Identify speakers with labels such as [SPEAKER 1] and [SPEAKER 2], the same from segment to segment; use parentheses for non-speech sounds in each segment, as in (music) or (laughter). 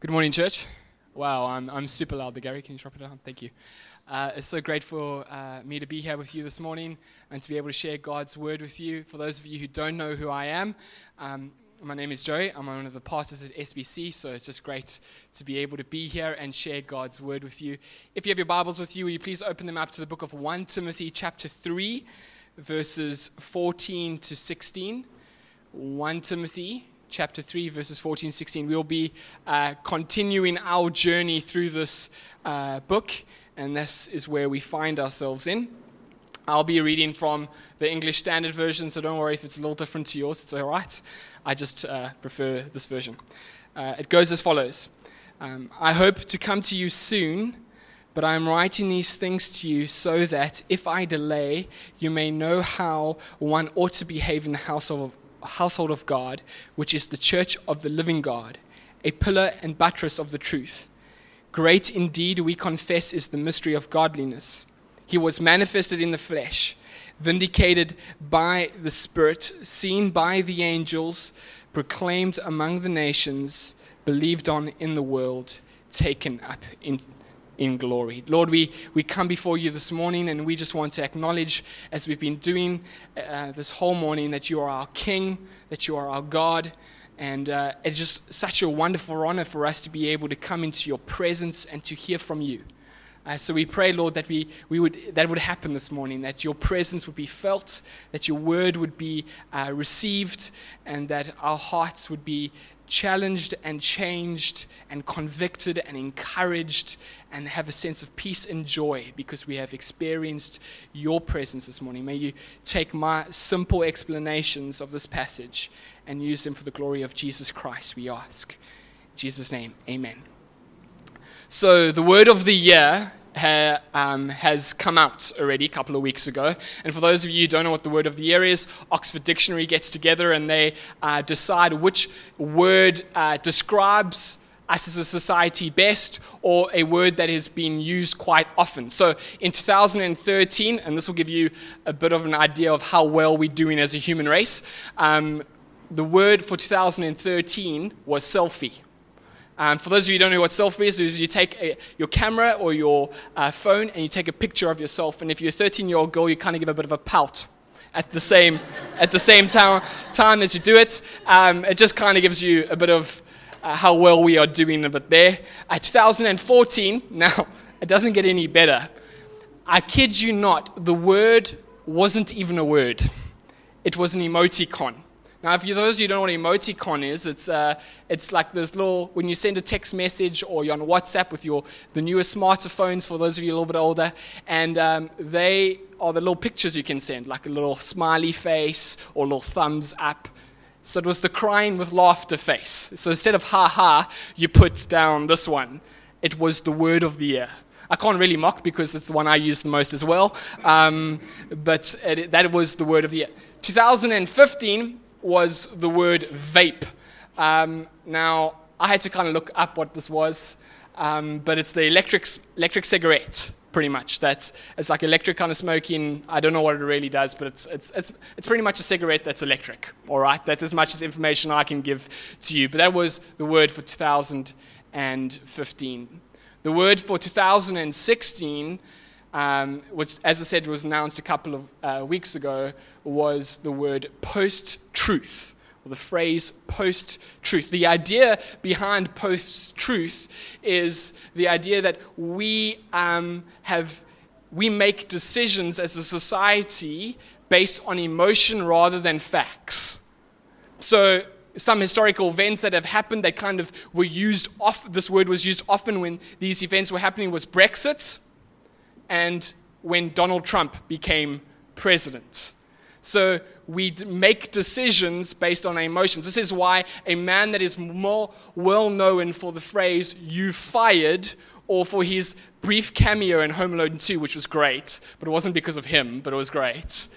[SPEAKER 1] Good morning, church. Wow, I'm, I'm super loud. The Gary, can you drop it down? Thank you. Uh, it's so great for uh, me to be here with you this morning and to be able to share God's word with you. For those of you who don't know who I am, um, my name is Joey. I'm one of the pastors at SBC, so it's just great to be able to be here and share God's word with you. If you have your Bibles with you, will you please open them up to the book of 1 Timothy, chapter 3, verses 14 to 16. 1 Timothy chapter 3, verses 14 16. We'll be uh, continuing our journey through this uh, book, and this is where we find ourselves in. I'll be reading from the English Standard Version, so don't worry if it's a little different to yours, it's all right. I just uh, prefer this version. Uh, it goes as follows um, I hope to come to you soon. But I am writing these things to you so that if I delay, you may know how one ought to behave in the house of, household of God, which is the church of the living God, a pillar and buttress of the truth. Great indeed, we confess, is the mystery of godliness. He was manifested in the flesh, vindicated by the Spirit, seen by the angels, proclaimed among the nations, believed on in the world, taken up in, in glory. Lord, we, we come before you this morning and we just want to acknowledge, as we've been doing uh, this whole morning, that you are our King, that you are our God. And uh, it's just such a wonderful honor for us to be able to come into your presence and to hear from you. Uh, so we pray, Lord, that we, we would that would happen this morning, that your presence would be felt, that your word would be uh, received, and that our hearts would be challenged and changed and convicted and encouraged and have a sense of peace and joy because we have experienced your presence this morning. May you take my simple explanations of this passage and use them for the glory of Jesus Christ, we ask. In Jesus' name, amen. So, the word of the year ha, um, has come out already a couple of weeks ago. And for those of you who don't know what the word of the year is, Oxford Dictionary gets together and they uh, decide which word uh, describes us as a society best or a word that has been used quite often. So in 2013, and this will give you a bit of an idea of how well we're doing as a human race, um, the word for 2013 was selfie. Um, for those of you who don't know what selfie is, is you take a, your camera or your uh, phone and you take a picture of yourself. And if you're a 13 year old girl, you kind of give a bit of a pout at the same, at the same time, time as you do it. Um, it just kind of gives you a bit of uh, how well we are doing a bit there. Uh, 2014, (laughs) now, it doesn't get any better. I kid you not, the word wasn't even a word, it was an emoticon. Now, if you, those of you don't know what emoticon is, it's, uh, it's like this little, when you send a text message or you're on WhatsApp with your, the newest smartphones, for those of you a little bit older, and um, they are the little pictures you can send, like a little smiley face or a little thumbs up. So it was the crying with laughter face. So instead of ha ha, you put down this one. It was the word of the year. I can't really mock because it's the one I use the most as well. Um, but it, that was the word of the year. 2015 was the word vape. Um, now, I had to kind of look up what this was, um, but it's the electric, electric cigarette, pretty much. That's it's like electric kind of smoking. I don't know what it really does, but it's, it's, it's, it's pretty much a cigarette that's electric, all right? That's as much as information I can give to you. But that was the word for 2015. The word for 2016 um, which, as I said, was announced a couple of uh, weeks ago, was the word post truth, or the phrase post truth. The idea behind post truth is the idea that we um, have. We make decisions as a society based on emotion rather than facts. So, some historical events that have happened that kind of were used off, this word was used often when these events were happening was Brexit and when Donald Trump became president. So we make decisions based on emotions. This is why a man that is more well known for the phrase, you fired, or for his brief cameo in Home Alone 2, which was great, but it wasn't because of him, but it was great.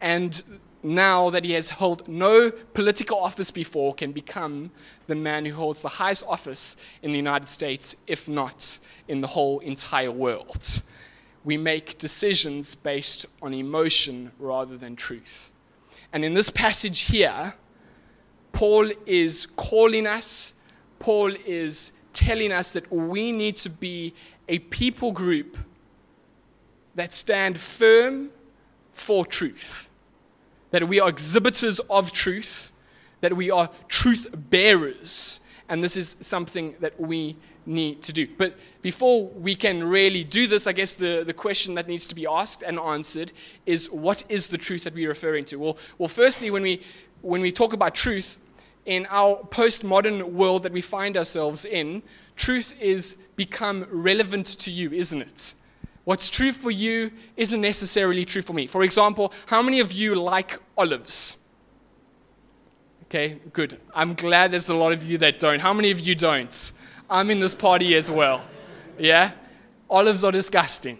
[SPEAKER 1] And now that he has held no political office before, can become the man who holds the highest office in the United States, if not in the whole entire world we make decisions based on emotion rather than truth. And in this passage here, Paul is calling us Paul is telling us that we need to be a people group that stand firm for truth, that we are exhibitors of truth, that we are truth bearers, and this is something that we need to do. But before we can really do this, I guess the, the question that needs to be asked and answered is what is the truth that we're referring to? Well, well firstly, when we, when we talk about truth, in our postmodern world that we find ourselves in, truth is become relevant to you, isn't it? What's true for you isn't necessarily true for me. For example, how many of you like olives? Okay, good. I'm glad there's a lot of you that don't. How many of you don't? I'm in this party as well. Yeah? Olives are disgusting.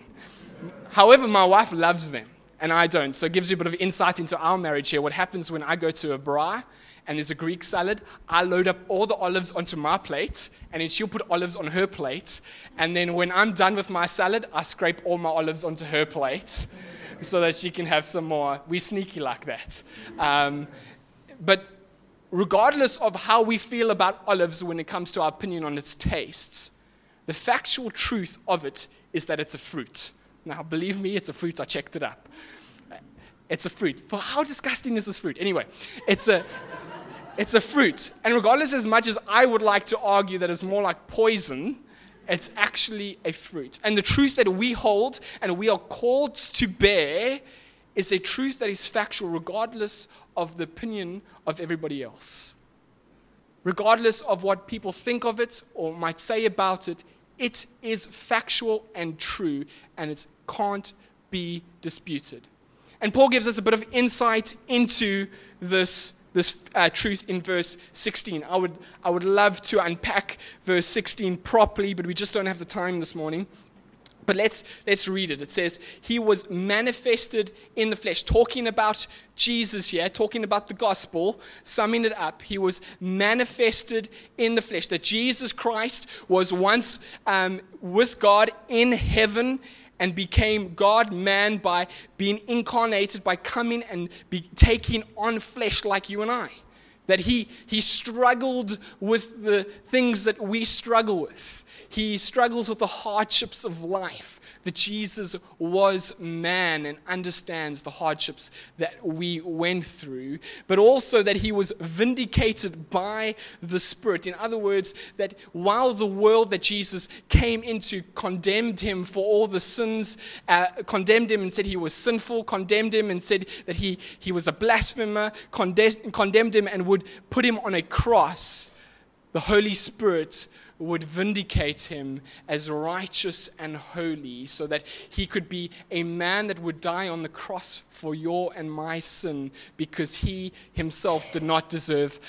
[SPEAKER 1] However, my wife loves them and I don't. So it gives you a bit of insight into our marriage here. What happens when I go to a braai and there's a Greek salad, I load up all the olives onto my plate, and then she'll put olives on her plate. And then when I'm done with my salad, I scrape all my olives onto her plate so that she can have some more. We're sneaky like that. Um, but regardless of how we feel about olives when it comes to our opinion on its tastes, the factual truth of it is that it's a fruit. Now, believe me, it's a fruit. I checked it up. It's a fruit. For how disgusting is this fruit? Anyway, it's a it's a fruit. And regardless as much as I would like to argue that it's more like poison, it's actually a fruit. And the truth that we hold and we are called to bear is a truth that is factual regardless of the opinion of everybody else. Regardless of what people think of it or might say about it, it is factual and true and it can't be disputed. And Paul gives us a bit of insight into this, this uh, truth in verse 16. I would, I would love to unpack verse 16 properly, but we just don't have the time this morning. But let's, let's read it. It says, He was manifested in the flesh. Talking about Jesus here, talking about the gospel, summing it up. He was manifested in the flesh. That Jesus Christ was once um, with God in heaven and became God man by being incarnated, by coming and be, taking on flesh like you and I. That he, he struggled with the things that we struggle with he struggles with the hardships of life. That Jesus was man and understands the hardships that we went through, but also that he was vindicated by the Spirit. In other words, that while the world that Jesus came into condemned him for all the sins, uh, condemned him and said he was sinful, condemned him and said that he, he was a blasphemer, condemned, condemned him and would put him on a cross, the Holy Spirit would vindicate him as righteous and holy, so that he could be a man that would die on the cross for your and my sin, because he himself did not deserve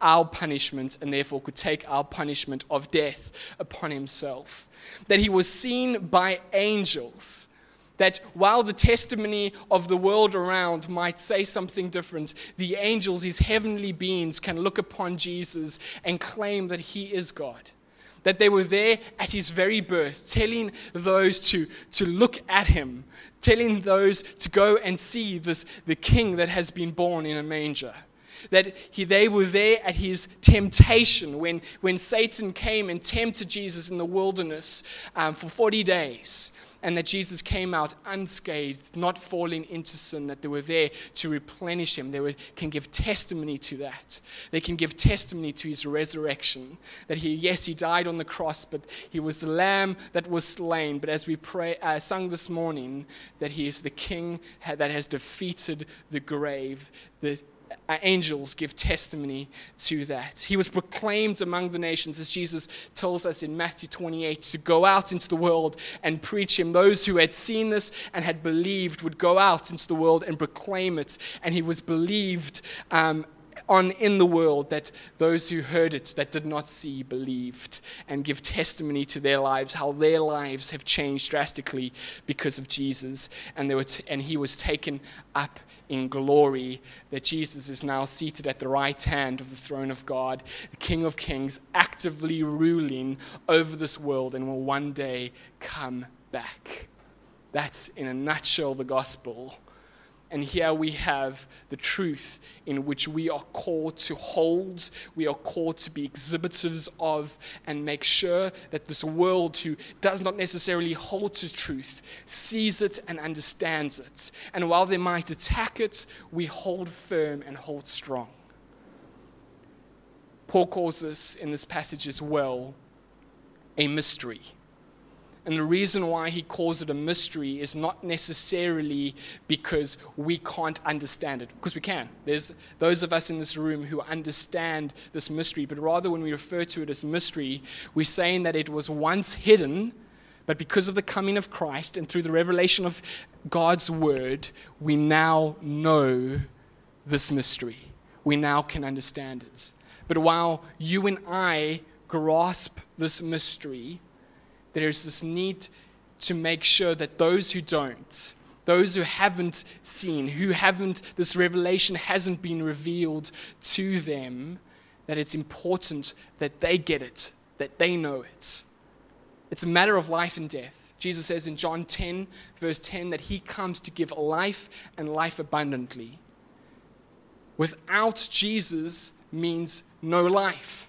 [SPEAKER 1] our punishment and therefore could take our punishment of death upon himself. That he was seen by angels that while the testimony of the world around might say something different, the angels, these heavenly beings, can look upon Jesus and claim that he is God that they were there at his very birth, telling those to, to look at him, telling those to go and see this, the king that has been born in a manger. That he, they were there at his temptation when, when Satan came and tempted Jesus in the wilderness um, for 40 days and that Jesus came out unscathed, not falling into sin, that they were there to replenish him. They were, can give testimony to that. They can give testimony to his resurrection. That he, yes, he died on the cross, but he was the lamb that was slain. But as we pray, uh, sung this morning, that he is the king that has defeated the grave. The, angels give testimony to that. He was proclaimed among the nations, as Jesus tells us in Matthew 28, to go out into the world and preach Him. Those who had seen this and had believed would go out into the world and proclaim it. And He was believed um, on in the world that those who heard it that did not see believed and give testimony to their lives how their lives have changed drastically because of Jesus and they were t- and he was taken up in glory, that Jesus is now seated at the right hand of the throne of God, the King of Kings, actively ruling over this world and will one day come back. That's, in a nutshell, the gospel. And here we have the truth in which we are called to hold, we are called to be exhibitors of, and make sure that this world, who does not necessarily hold to truth, sees it and understands it. And while they might attack it, we hold firm and hold strong. Paul calls this in this passage as well a mystery. And the reason why he calls it a mystery is not necessarily because we can't understand it, because we can. There's those of us in this room who understand this mystery, but rather when we refer to it as mystery, we're saying that it was once hidden, but because of the coming of Christ and through the revelation of God's word, we now know this mystery. We now can understand it. But while you and I grasp this mystery, there's this need to make sure that those who don't, those who haven't seen, who haven't, this revelation hasn't been revealed to them, that it's important that they get it, that they know it. It's a matter of life and death. Jesus says in John 10, verse 10, that he comes to give life and life abundantly. Without Jesus means no life.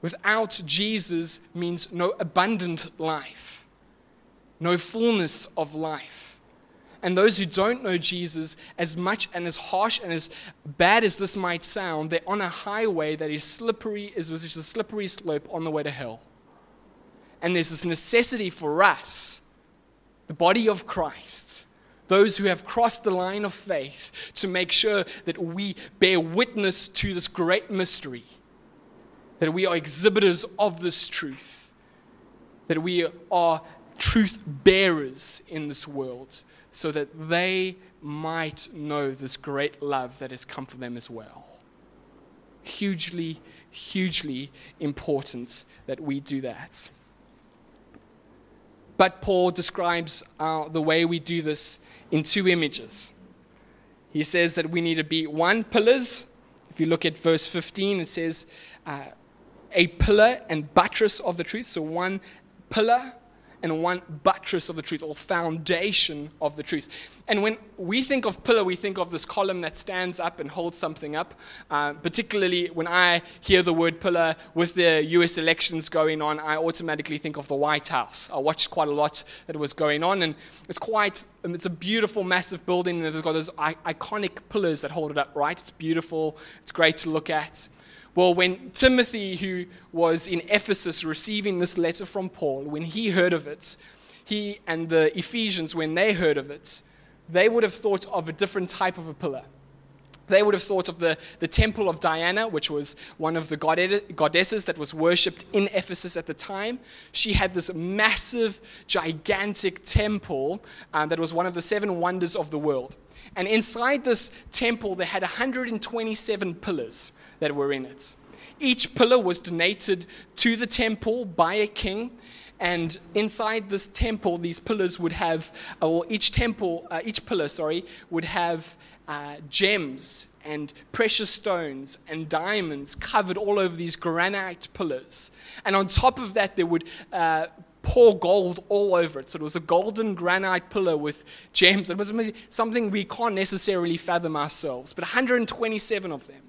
[SPEAKER 1] Without Jesus means no abundant life, no fullness of life. And those who don't know Jesus, as much and as harsh and as bad as this might sound, they're on a highway that is slippery, is which is a slippery slope on the way to hell. And there's this necessity for us, the body of Christ, those who have crossed the line of faith, to make sure that we bear witness to this great mystery that we are exhibitors of this truth, that we are truth bearers in this world, so that they might know this great love that has come for them as well. Hugely, hugely important that we do that. But Paul describes uh, the way we do this in two images. He says that we need to be one pillars. If you look at verse 15, it says, uh, a pillar and buttress of the truth. So one pillar and one buttress of the truth or foundation of the truth. And when we think of pillar, we think of this column that stands up and holds something up. Uh, particularly when I hear the word pillar with the US elections going on, I automatically think of the White House. I watched quite a lot that was going on, and it's quite, it's a beautiful, massive building, and it's got those iconic pillars that hold it up, right? It's beautiful, it's great to look at. Well, when Timothy, who was in Ephesus receiving this letter from Paul, when he heard of it, he and the Ephesians, when they heard of it, they would have thought of a different type of a pillar. They would have thought of the, the temple of Diana, which was one of the goddesses that was worshipped in Ephesus at the time. She had this massive, gigantic temple um, that was one of the seven wonders of the world. And inside this temple, they had 127 pillars that were in it. Each pillar was donated to the temple by a king. And inside this temple, these pillars would have, or each temple, uh, each pillar, sorry, would have uh, gems and precious stones and diamonds covered all over these granite pillars. And on top of that, there would uh, pour gold all over it. So it was a golden granite pillar with gems. It was something we can't necessarily fathom ourselves, but 127 of them.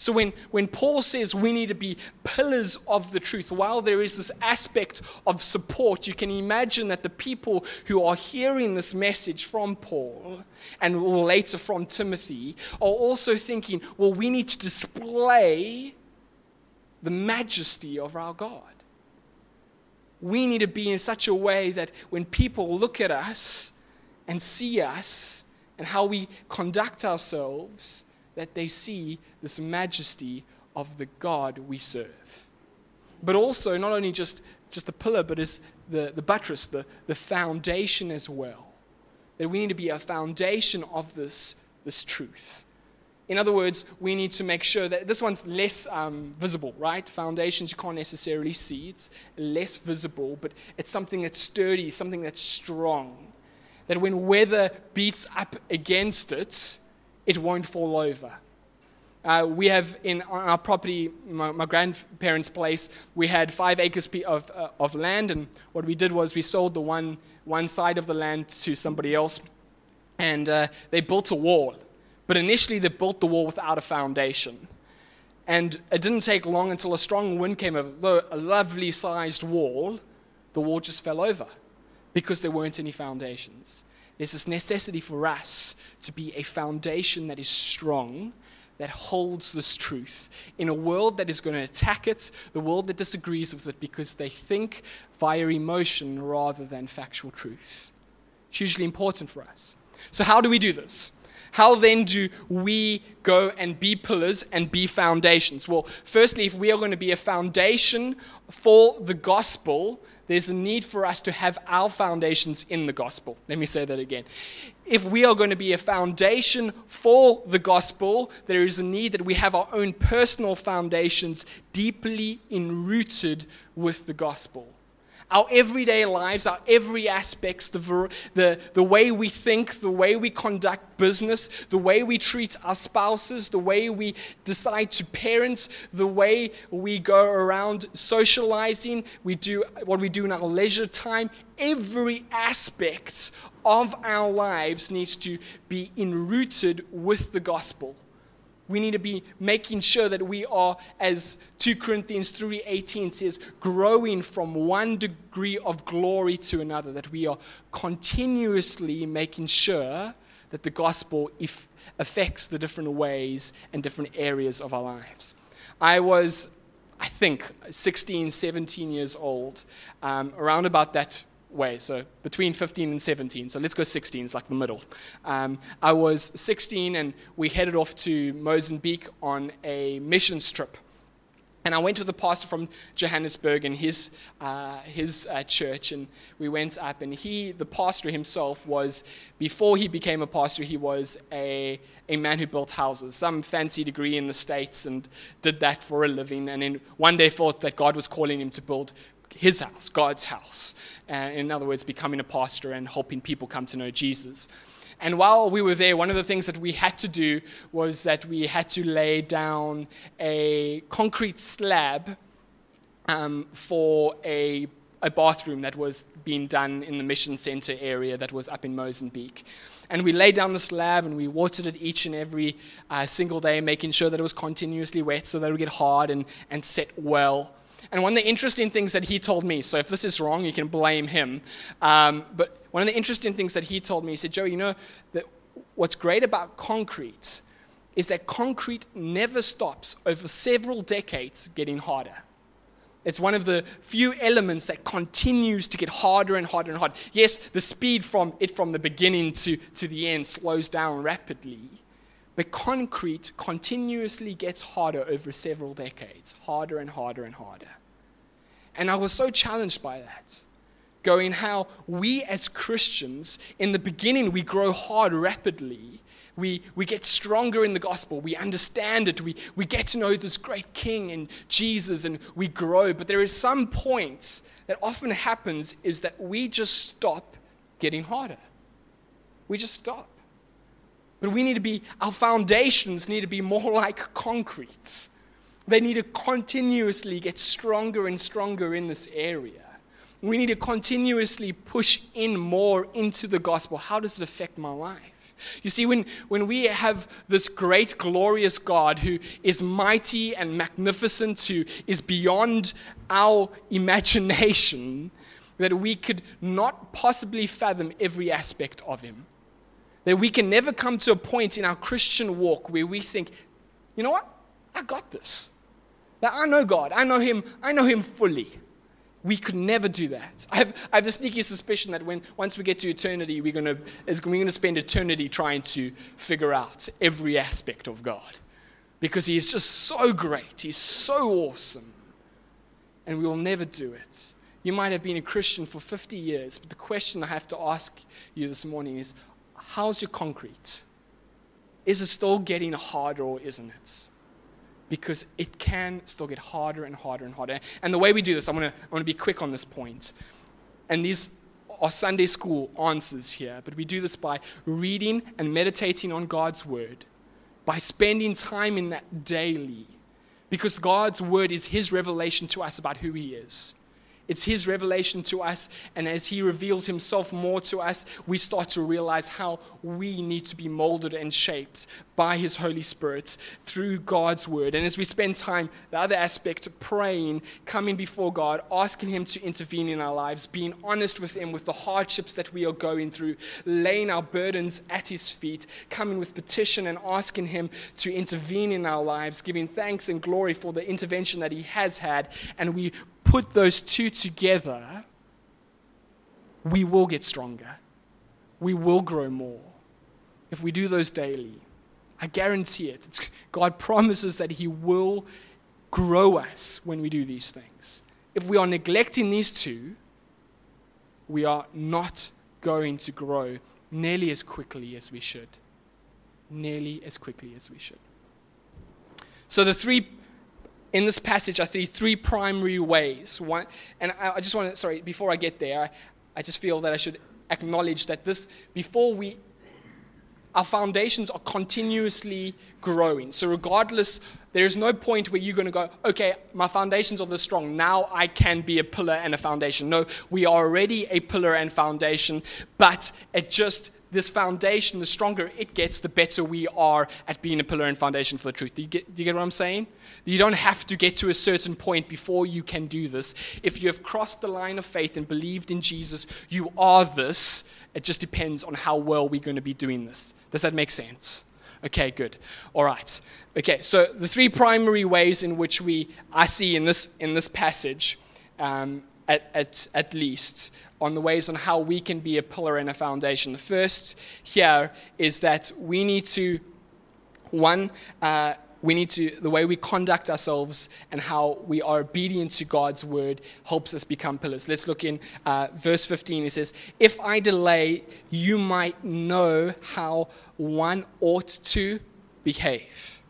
[SPEAKER 1] So when, when Paul says we need to be pillars of the truth, while there is this aspect of support, you can imagine that the people who are hearing this message from Paul and later from Timothy are also thinking, well, we need to display the majesty of our God. We need to be in such a way that when people look at us and see us and how we conduct ourselves, that they see this majesty of the God we serve. But also, not only just, just the pillar, but as the, the buttress, the, the foundation as well. That we need to be a foundation of this, this truth. In other words, we need to make sure that this one's less um, visible, right? Foundations you can't necessarily see, it's less visible, but it's something that's sturdy, something that's strong. That when weather beats up against it, it won't fall over. Uh, we have in our property, my, my, grandparents' place, we had five acres of, uh, of land, and what we did was we sold the one, one side of the land to somebody else. and uh, they built a wall. But initially, they built the wall without a foundation. And it didn't take long until a strong wind came over, a lovely sized wall, the wall just fell over because there weren't any foundations. There's this necessity for us to be a foundation that is strong, that holds this truth in a world that is going to attack it, the world that disagrees with it because they think via emotion rather than factual truth. It's hugely important for us. So, how do we do this? How then do we go and be pillars and be foundations? Well, firstly, if we are going to be a foundation for the gospel, there's a need for us to have our foundations in the gospel. Let me say that again. If we are going to be a foundation for the gospel, there is a need that we have our own personal foundations deeply enrooted with the gospel our everyday lives, our every aspects, the, the, the way we think, the way we conduct business, the way we treat our spouses, the way we decide to parent, the way we go around socializing, we do what we do in our leisure time, every aspect of our lives needs to be enrooted with the gospel we need to be making sure that we are as 2 Corinthians 3:18 says growing from one degree of glory to another that we are continuously making sure that the gospel if, affects the different ways and different areas of our lives. I was I think 16 17 years old um, around about that way, so between 15 and 17. So let's go 16, it's like the middle. Um, I was 16 and we headed off to Mozambique on a mission trip. And I went with a pastor from Johannesburg and his, uh, his uh, church, and we went up. And he, the pastor himself, was, before he became a pastor, he was a, a man who built houses, some fancy degree in the States, and did that for a living. And then one day thought that God was calling him to build his house, God's house. Uh, in other words, becoming a pastor and helping people come to know Jesus. And while we were there, one of the things that we had to do was that we had to lay down a concrete slab um, for a, a bathroom that was being done in the mission center area that was up in Mozambique. And we laid down the slab and we watered it each and every uh, single day, making sure that it was continuously wet so that it would get hard and, and set well. And one of the interesting things that he told me, so if this is wrong, you can blame him. Um, but one of the interesting things that he told me, he said, Joe, you know, that what's great about concrete is that concrete never stops over several decades getting harder. It's one of the few elements that continues to get harder and harder and harder. Yes, the speed from it from the beginning to, to the end slows down rapidly. But concrete continuously gets harder over several decades, harder and harder and harder. And I was so challenged by that. Going how we as Christians, in the beginning, we grow hard rapidly. We, we get stronger in the gospel. We understand it. We, we get to know this great King and Jesus, and we grow. But there is some point that often happens is that we just stop getting harder. We just stop. But we need to be, our foundations need to be more like concrete. They need to continuously get stronger and stronger in this area. We need to continuously push in more into the gospel. How does it affect my life? You see, when, when we have this great, glorious God who is mighty and magnificent, who is beyond our imagination, that we could not possibly fathom every aspect of him. That we can never come to a point in our Christian walk where we think, you know what? I got this. That I know God. I know Him. I know Him fully. We could never do that. (laughs) I have, I have a sneaky suspicion that when once we get to eternity, we're gonna we're gonna spend eternity trying to figure out every aspect of God, because He is just so great. He's so awesome, and we will never do it. You might have been a Christian for 50 years, but the question I have to ask you this morning is how's your concrete? Is it still getting harder or isn't it? Because it can still get harder and harder and harder. And the way we do this, I'm to I'm to be quick on this point. And these are Sunday school answers here, but we do this by reading and meditating on God's word, by spending time in that daily, because God's word is His revelation to us about who He is. It's His revelation to us. And as He reveals Himself more to us, we start to realize how we need to be molded and shaped by His Holy Spirit through God's Word. And as we spend time, the other aspect, praying, coming before God, asking Him to intervene in our lives, being honest with Him with the hardships that we are going through, laying our burdens at His feet, coming with petition and asking Him to intervene in our lives, giving thanks and glory for the intervention that He has had. And we put those two together, we will get stronger. We will grow more if we do those daily. I guarantee it. It's, God promises that He will grow us when we do these things. If we are neglecting these two, we are not going to grow nearly as quickly as we should. Nearly as quickly as we should. So the three in this passage, I see three primary ways. One, and I, I just want to, sorry, before I get there, I, I just feel that I should acknowledge that this, before we, our foundations are continuously growing. So, regardless, there's no point where you're going to go, okay, my foundations are this strong. Now I can be a pillar and a foundation. No, we are already a pillar and foundation, but it just this foundation, the stronger it gets, the better we are at being a pillar and foundation for the truth. Do you, get, do you get what I'm saying? You don't have to get to a certain point before you can do this. If you have crossed the line of faith and believed in Jesus, you are this. It just depends on how well we're going to be doing this. Does that make sense? Okay, good. All right. Okay, so the three primary ways in which we I see in this in this passage, um, at, at, at least, on the ways on how we can be a pillar and a foundation. The first here is that we need to, one, uh, we need to, the way we conduct ourselves and how we are obedient to God's word helps us become pillars. Let's look in uh, verse 15. It says, If I delay, you might know how one ought to behave.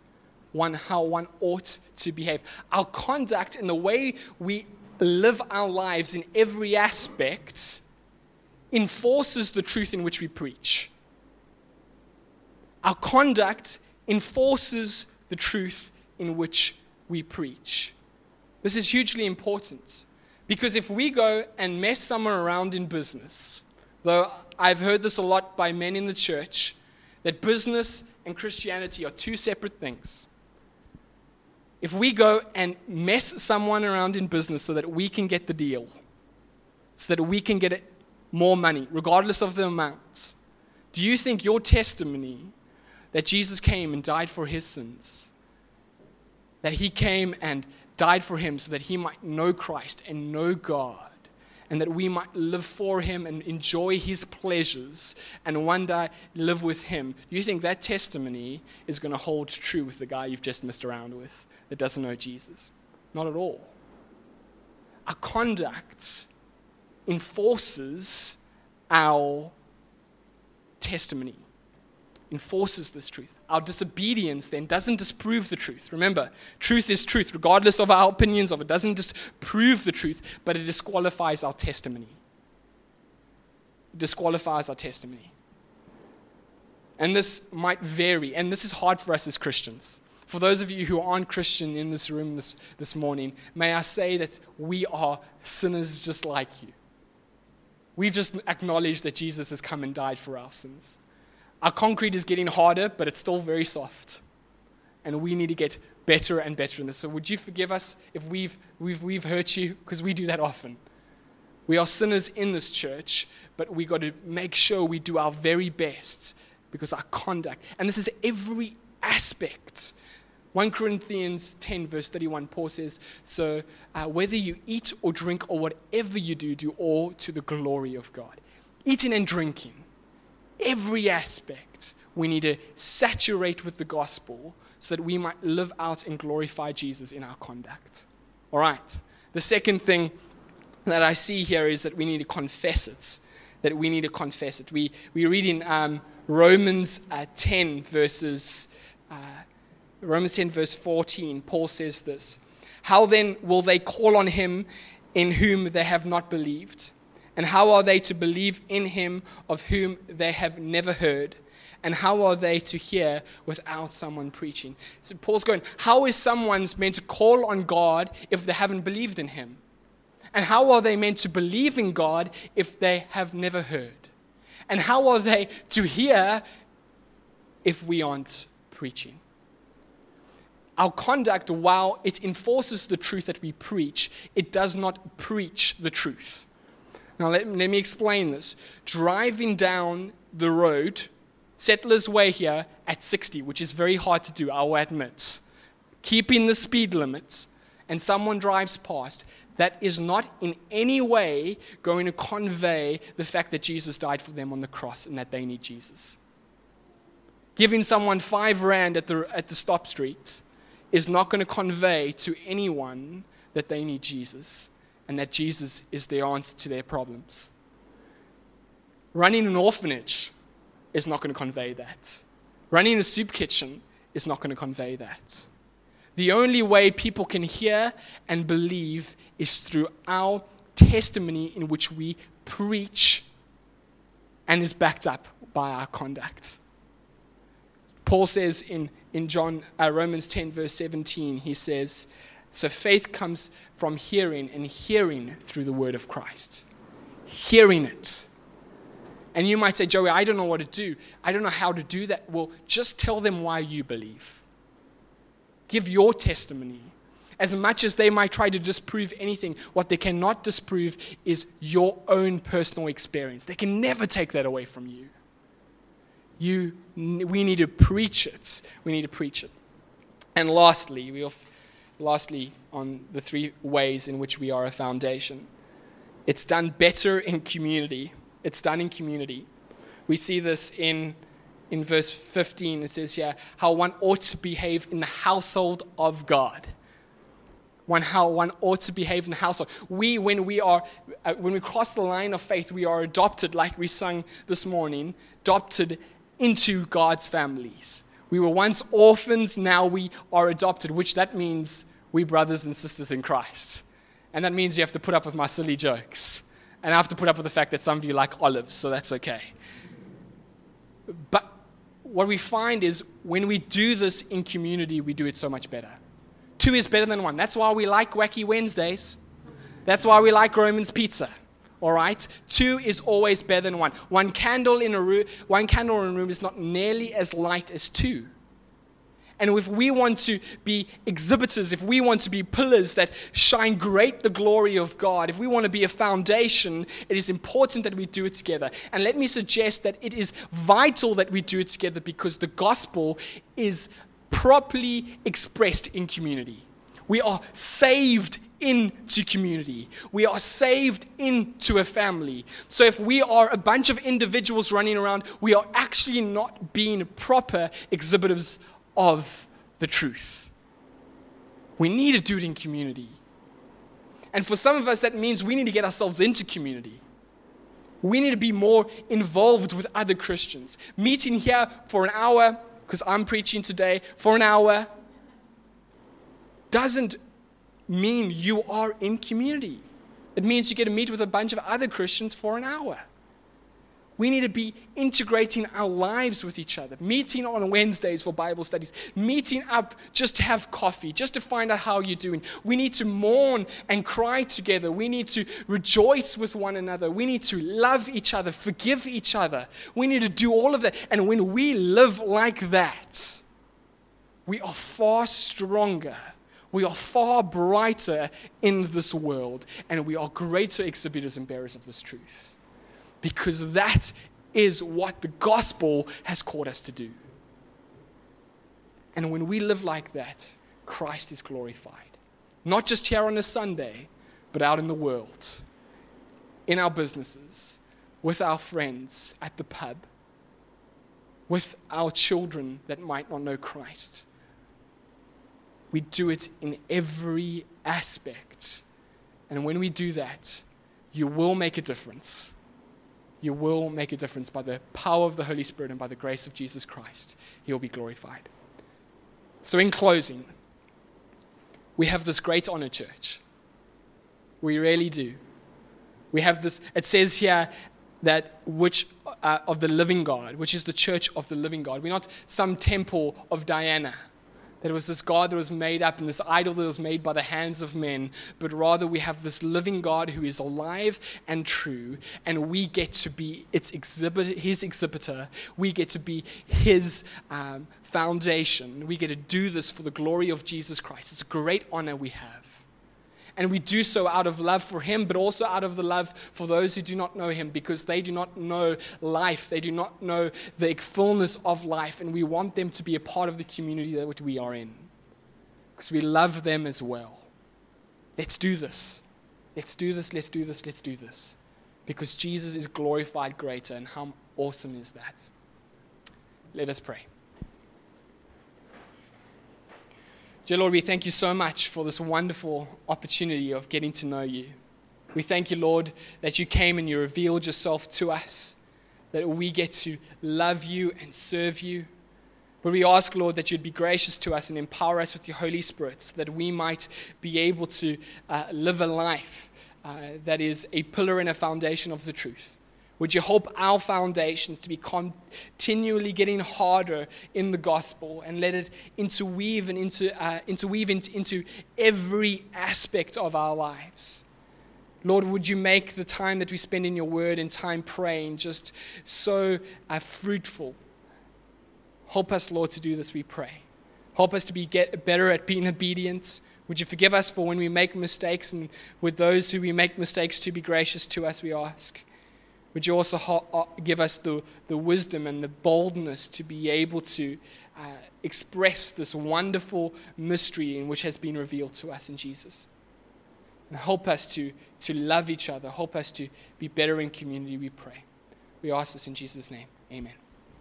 [SPEAKER 1] One, how one ought to behave. Our conduct and the way we live our lives in every aspect enforces the truth in which we preach. Our conduct enforces the truth in which we preach. This is hugely important because if we go and mess someone around in business, though I've heard this a lot by men in the church, that business and Christianity are two separate things if we go and mess someone around in business so that we can get the deal, so that we can get more money, regardless of the amounts, do you think your testimony that Jesus came and died for his sins, that he came and died for him so that he might know Christ and know God, and that we might live for him and enjoy his pleasures and one day live with him, do you think that testimony is going to hold true with the guy you've just messed around with? That doesn't know Jesus. Not at all. Our conduct enforces our testimony, enforces this truth. Our disobedience then doesn't disprove the truth. Remember, truth is truth, regardless of our opinions of it. doesn't disprove the truth, but it disqualifies our testimony. Disqualifies our testimony. And this might vary, and this is hard for us as Christians for those of you who aren't Christian in this room this, this morning, may I say that we are sinners just like you. We've just acknowledged that Jesus has come and died for our sins. Our concrete is getting harder, but it's still very soft. And we need to get better and better in this. So, would you forgive us if we've, we've, we've hurt you? Because we do that often. We are sinners in this church, but we got to make sure we do our very best because our conduct, and this is every aspect 1 Corinthians 10, verse 31, Paul says, So uh, whether you eat or drink or whatever you do, do all to the glory of God. Eating and drinking, every aspect, we need to saturate with the gospel so that we might live out and glorify Jesus in our conduct. All right. The second thing that I see here is that we need to confess it. That we need to confess it. We, we read in um, Romans uh, 10, verses. Uh, Romans 10, verse 14, Paul says this How then will they call on him in whom they have not believed? And how are they to believe in him of whom they have never heard? And how are they to hear without someone preaching? So Paul's going, How is someone meant to call on God if they haven't believed in him? And how are they meant to believe in God if they have never heard? And how are they to hear if we aren't preaching? Our conduct, while it enforces the truth that we preach, it does not preach the truth. Now, let, let me explain this. Driving down the road, Settlers Way here, at 60, which is very hard to do, I'll admit, keeping the speed limits, and someone drives past, that is not in any way going to convey the fact that Jesus died for them on the cross and that they need Jesus. Giving someone five rand at the, at the stop street is not going to convey to anyone that they need Jesus and that Jesus is the answer to their problems. Running an orphanage is not going to convey that. Running a soup kitchen is not going to convey that. The only way people can hear and believe is through our testimony in which we preach and is backed up by our conduct. Paul says in, in John, uh, Romans 10, verse 17, he says, So faith comes from hearing, and hearing through the word of Christ. Hearing it. And you might say, Joey, I don't know what to do. I don't know how to do that. Well, just tell them why you believe. Give your testimony. As much as they might try to disprove anything, what they cannot disprove is your own personal experience. They can never take that away from you. You, we need to preach it. We need to preach it. And lastly, we lastly on the three ways in which we are a foundation. It's done better in community. It's done in community. We see this in in verse 15, it says here how one ought to behave in the household of God. One how one ought to behave in the household. We, when we are, uh, when we cross the line of faith, we are adopted, like we sung this morning, adopted into God's families. We were once orphans, now we are adopted, which that means we brothers and sisters in Christ. And that means you have to put up with my silly jokes. And I have to put up with the fact that some of you like olives, so that's okay. But what we find is when we do this in community, we do it so much better. Two is better than one. That's why we like Wacky Wednesdays. That's why we like Roman's Pizza. All right? Two is always better than one. One candle in a room, one candle in a room is not nearly as light as two. And if we want to be exhibitors, if we want to be pillars that shine great the glory of God, if we want to be a foundation, it is important that we do it together. And let me suggest that it is vital that we do it together because the gospel is properly expressed in community. We are saved into community. We are saved into a family. So if we are a bunch of individuals running around, we are actually not being proper exhibitors of the truth. We need to do it in community. And for some of us, that means we need to get ourselves into community. We need to be more involved with other Christians. Meeting here for an hour, because I'm preaching today, for an hour, doesn't mean you are in community. It means you get to meet with a bunch of other Christians for an hour. We need to be integrating our lives with each other, meeting on Wednesdays for Bible studies, meeting up just to have coffee, just to find out how you're doing. We need to mourn and cry together. We need to rejoice with one another. We need to love each other, forgive each other. We need to do all of that. And when we live like that, we are far stronger. We are far brighter in this world, and we are greater exhibitors and bearers of this truth because that is what the gospel has called us to do. And when we live like that, Christ is glorified. Not just here on a Sunday, but out in the world, in our businesses, with our friends at the pub, with our children that might not know Christ. We do it in every aspect. And when we do that, you will make a difference you will make a difference by the power of the Holy Spirit and by the grace of Jesus Christ. He will be glorified. So, in closing, we have this great honor, church. We really do. We have this, it says here that which uh, of the living God, which is the church of the living God. We're not some temple of Diana. That it was this God that was made up and this idol that was made by the hands of men, but rather we have this living God who is alive and true, and we get to be its exhibit, his exhibitor. We get to be his um, foundation. We get to do this for the glory of Jesus Christ. It's a great honor we have. And we do so out of love for Him, but also out of the love for those who do not know Him because they do not know life. They do not know the fullness of life. And we want them to be a part of the community that we are in because we love them as well. Let's do this. Let's do this. Let's do this. Let's do this. Because Jesus is glorified greater. And how awesome is that? Let us pray. Dear Lord, we thank you so much for this wonderful opportunity of getting to know you. We thank you, Lord, that you came and you revealed yourself to us, that we get to love you and serve you. But we ask, Lord, that you'd be gracious to us and empower us with your Holy Spirit so that we might be able to uh, live a life uh, that is a pillar and a foundation of the truth. Would you help our foundations to be continually getting harder in the gospel and let it interweave and into, uh, interweave into, into every aspect of our lives? Lord, would you make the time that we spend in your word and time praying just so uh, fruitful? Help us, Lord, to do this, we pray. Help us to be get better at being obedient. Would you forgive us for when we make mistakes and with those who we make mistakes to be gracious to us, we ask. Would you also give us the, the wisdom and the boldness to be able to uh, express this wonderful mystery in which has been revealed to us in Jesus? And help us to, to love each other. Help us to be better in community, we pray. We ask this in Jesus' name. Amen.